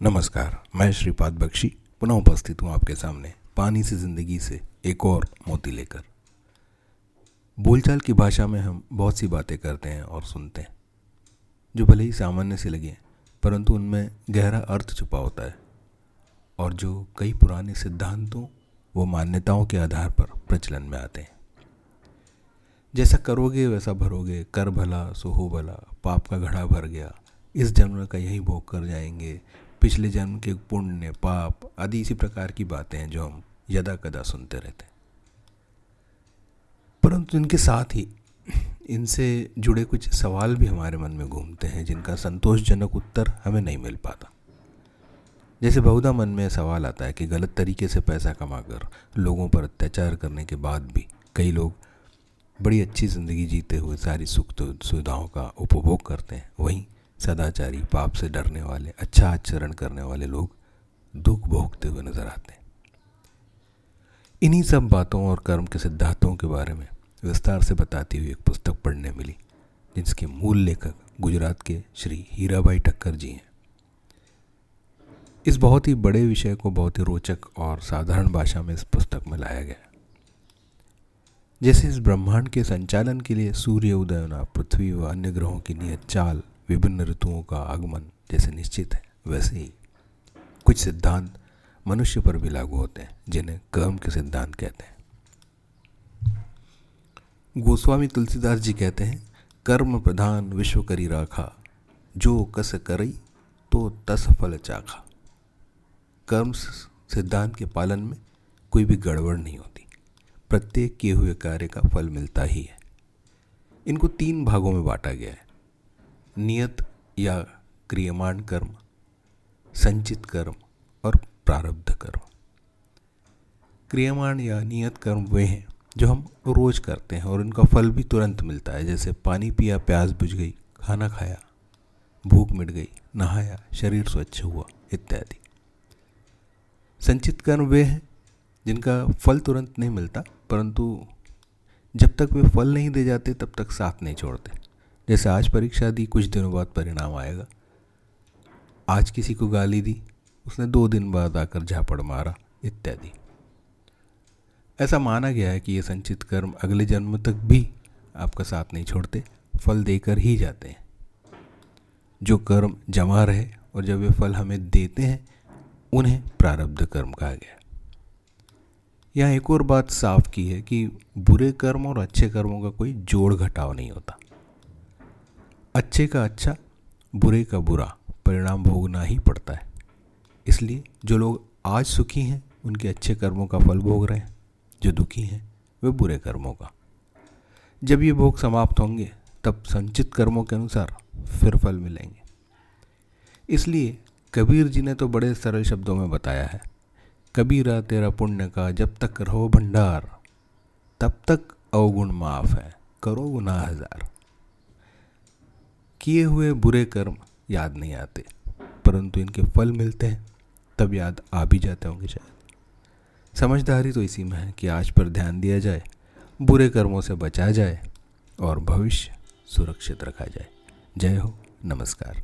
नमस्कार, मैं श्रीपाद बख्शी, पुनः उपस्थित हूँ आपके सामने पानी से ज़िंदगी से एक और मोती लेकर। बोलचाल की भाषा में हम बहुत सी बातें करते हैं और सुनते हैं, जो भले ही सामान्य से लगे, परंतु उनमें गहरा अर्थ छुपा होता है और जो कई पुराने सिद्धांतों व मान्यताओं के आधार पर प्रचलन में आते हैं। जैसा करोगे वैसा भरोगे, कर भला, सो हो भला, पाप का घड़ा भर गया, इस जन्म का यही भोग कर जाएँगे पिछले जन्म के पुण्य, पाप आदि इसी प्रकार की बातें हैं जो हम यदा कदा सुनते रहते हैं। परंतु इनके साथ ही इनसे जुड़े कुछ सवाल भी हमारे मन में घूमते हैं, जिनका संतोषजनक उत्तर हमें नहीं मिल पाता। जैसे बहुधा मन में सवाल आता है कि गलत तरीके से पैसा कमाकर लोगों पर अत्याचार करने के बाद भी कई लोग बड़ी अच्छी ज़िंदगी जीते हुए सारी सुख सुविधाओं का उपभोग करते हैं। वहीं सदाचारी पाप से डरने वाले अच्छा आचरण करने वाले लोग दुख भोगते हुए नज़र आते हैं। इन्हीं सब बातों और कर्म के सिद्धांतों के बारे में विस्तार से बताती हुई एक पुस्तक पढ़ने मिली, जिसके मूल लेखक गुजरात के श्री हीराबाई ठक्कर जी हैं। इस बहुत ही बड़े विषय को बहुत ही रोचक और साधारण भाषा में इस पुस्तक में लाया गया जैसे इस ब्रह्मांड के संचालन के लिए सूर्य, उदय होना पृथ्वी व अन्य ग्रहों की नियत चाल विभिन्न ऋतुओं का आगमन जैसे निश्चित है, वैसे ही कुछ सिद्धांत मनुष्य पर भी लागू होते हैं, जिन्हें कर्म के सिद्धांत कहते हैं। गोस्वामी तुलसीदास जी कहते हैं, कर्म प्रधान विश्व करी राखा, जो कस करई तो तस फल चाखा। कर्म सिद्धांत के पालन में कोई भी गड़बड़ नहीं होती। प्रत्येक किए हुए कार्य का फल मिलता ही है। इनको तीन भागों में बांटा गया है। नियत या क्रियमान कर्म, संचित कर्म और प्रारब्ध कर्म। क्रियमान या नियत कर्म वे हैं जो हम रोज़ करते हैं और उनका फल भी तुरंत मिलता है। जैसे पानी पिया, प्यास बुझ गई, खाना खाया, भूख मिट गई, नहाया, शरीर स्वच्छ हुआ, इत्यादि। संचित कर्म वे हैं जिनका फल तुरंत नहीं मिलता, परंतु जब तक वे फल नहीं दे जाते, तब तक साथ नहीं छोड़ते। जैसे आज परीक्षा दी, कुछ दिनों बाद परिणाम आएगा। आज किसी को गाली दी, उसने दो दिन बाद आकर झापड़ मारा, इत्यादि। ऐसा माना गया है कि ये संचित कर्म अगले जन्म तक भी आपका साथ नहीं छोड़ते, फल देकर ही जाते हैं। जो कर्म जमा रहे और जब वे फल हमें देते हैं, उन्हें प्रारब्ध कर्म कहा गया यहाँ एक और बात साफ़ की है कि बुरे कर्म और अच्छे कर्मों का कोई जोड़ घटाव नहीं होता। अच्छे का अच्छा बुरे का बुरा, परिणाम भोगना ही पड़ता है। इसलिए जो लोग आज सुखी हैं, उनके अच्छे कर्मों का फल भोग रहे हैं, जो दुखी हैं, वे बुरे कर्मों का। जब ये भोग समाप्त होंगे, तब संचित कर्मों के अनुसार फिर फल मिलेंगे। इसलिए कबीर जी ने तो बड़े सरल शब्दों में बताया है, कबीरा तेरा पुण्य का जब तक रहो भंडार, तब तक अवगुण माफ़ है, करो गुना हज़ार। किए हुए बुरे कर्म याद नहीं आते, परंतु इनके फल मिलते हैं, तब याद आ भी जाते होंगे शायद। समझदारी तो इसी में है कि आज पर ध्यान दिया जाए, बुरे कर्मों से बचा जाए और भविष्य सुरक्षित रखा जाए। जय हो, नमस्कार।